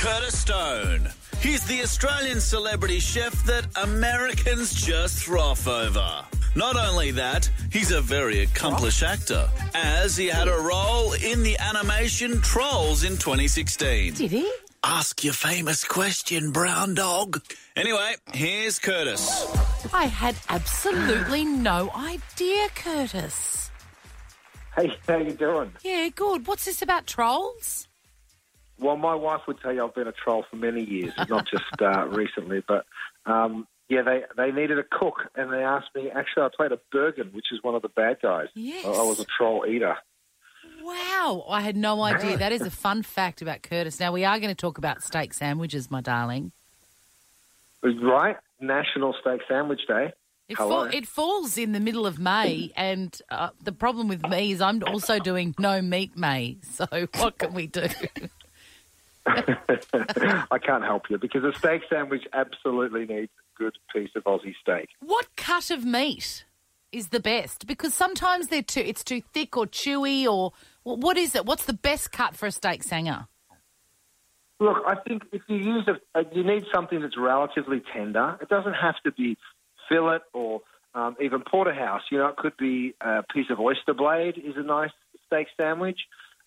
Curtis Stone. He's the Australian celebrity chef that Americans just froth over. Not only that, he's a very accomplished actor, as he had a role in the animation Trolls in 2016. Did he? Ask your famous question, brown dog. Anyway, here's Curtis. I had absolutely no idea, Curtis. Hey, how you doing? Yeah, good. What's this about trolls? Well, my wife would tell you I've been a troll for many years, not just uh, recently. But um, yeah, they they needed a cook, and they asked me. Actually, I played a Bergen, which is one of the bad guys. Yes. I, I was a troll eater. Wow, I had no idea. That is a fun fact about Curtis. Now, we are going to talk about steak sandwiches, my darling. Right? National Steak Sandwich Day. It, it falls in the middle of May, and uh, the problem with me is I'm also doing no meat May. So, what can we do? I can't help you because a steak sandwich absolutely needs a good piece of Aussie steak. what cut of meat is the best? Because sometimes they're too it's too thick or chewy, or wh- what is it? What's the best cut for a steak sanger? Look, I think if you use a, a you need something that's relatively tender. It doesn't have to be fillet or um, even porterhouse. You know, it could be a piece of oyster blade is a nice steak sandwich.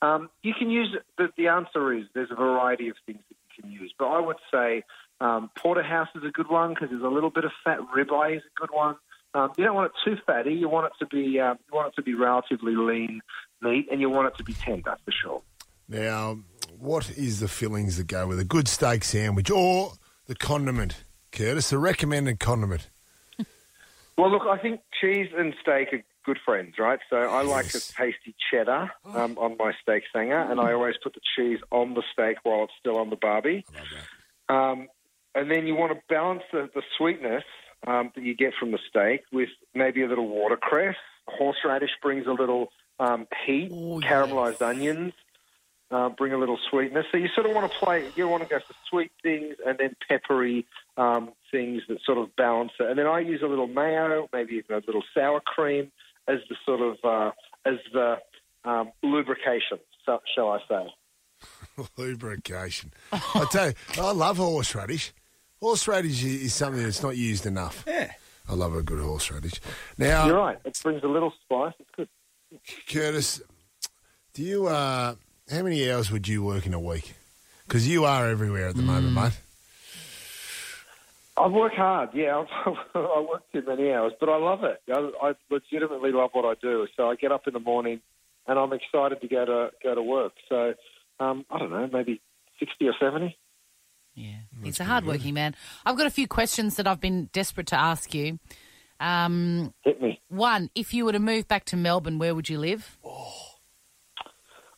Um, you can use the, the answer is there's a variety of things that you can use, but I would say um, porterhouse is a good one because there's a little bit of fat. Ribeye is a good one. Um, you don't want it too fatty. You want it to be um, you want it to be relatively lean meat, and you want it to be tender for sure. Now, what is the fillings that go with a good steak sandwich or the condiment, Curtis? The recommended condiment. Well, look, I think cheese and steak are good friends, right? So I like a Yes. tasty cheddar um, on my steak sanger, and I always put the cheese on the steak while it's still on the barbie. I love that. Um, and then you want to balance the, the sweetness um, that you get from the steak with maybe a little watercress. Horseradish brings a little um, heat. Oh, Caramelized onions uh, bring a little sweetness. So you sort of want to play. You want to go for sweet things and then peppery um, things that sort of balance it. And then I use a little mayo, maybe even a little sour cream as the sort of uh, as the um, lubrication. So, shall I say? Lubrication. I tell you, I love horseradish. Horseradish is something that's not used enough. Yeah. I love a good horseradish. Now, You're right. It brings a little spice. It's good. Curtis, do you? Uh, how many hours would you work in a week? Because you are everywhere at the moment, mate. I work hard, yeah. I work too many hours, but I love it. I, I legitimately love what I do. So I get up in the morning, and I'm excited to go to go to work. So um, I don't know, maybe sixty or seventy. Yeah, he's a hardworking man. I've got a few questions that I've been desperate to ask you. Um, Hit me. one, if you were to move back to Melbourne, where would you live?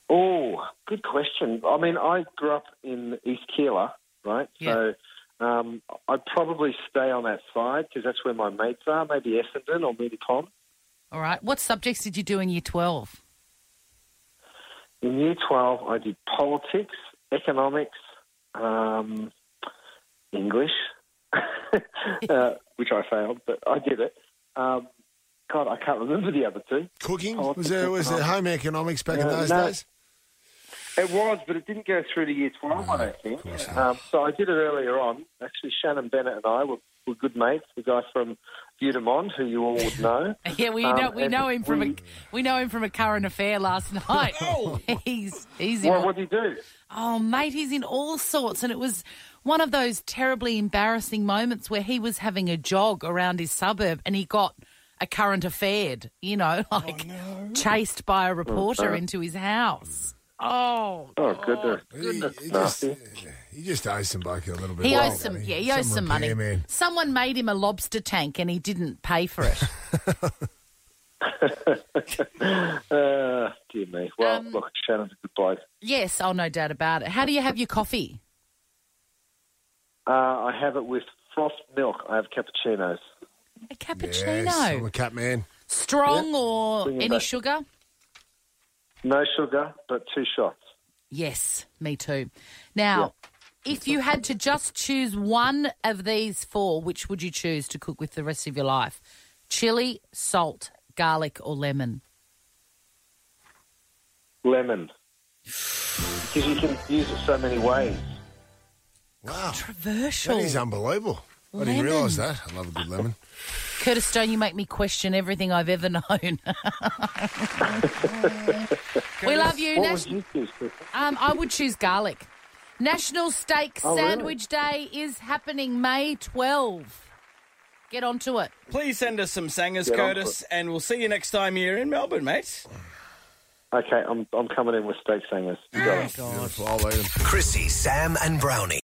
Oh, good question. I mean, I grew up in East Keilor, right? Yeah. So I'd probably stay on that side because that's where my mates are. Maybe Essendon or Moonee Ponds. All right. What subjects did you do in year 12? In year 12, I did politics, economics, um, English, uh, which I failed, but I did it. Um, God, I can't remember the other two. Cooking Oh, was there? Was there home economics back in Uh, those no. days? It was, but it didn't go through to year 12, I don't think. Um, so I did it earlier on. Actually, Shannon Bennett and I were, were good mates. The guy from Vue de monde, who you all would know. Yeah, we Um, know we know him from a we- we know him from a current affair last night. oh. he's he's in Well, what did he do? Oh, mate, he's in all sorts. And it was one of those terribly embarrassing moments where he was having a jog around his suburb and he got a current affair, you know, like chased by a reporter into his house. Oh, Oh, goodness. He, Goodness, he just, nasty. he just owes some bloke a little bit. he of owes money, some, doesn't yeah, he owes some money. repairman. Someone made him a lobster tank and he didn't pay for it. Uh, dear me. Well, Um, look, Shannon's a good bloke. yes, oh, no doubt about it. How do you have your coffee? Uh, I have it with frost milk. I have cappuccinos. A cappuccino. Yes, I'm a cat man. Strong or any back. sugar? No sugar, but two shots. Yes, me too. Now, if you had to just choose one of these four, which would you choose to cook with the rest of your life? Chili, salt, garlic, or lemon? Lemon. Because you can use it so many ways. Wow. Controversial. That is unbelievable. I didn't realise that. I love a good lemon. Curtis Stone, you make me question everything I've ever known. we love you. What Nas- would you choose? Um, I would choose garlic. National Steak Oh, really? Sandwich Day is happening May 12. Get onto it. Please send us some sangers, Get Curtis, and we'll see you next time here in Melbourne, mate. Okay, I'm I'm coming in with steak singers. Oh, Beautiful. I'll eat 'em. Chrissy, Sam, and Brownie.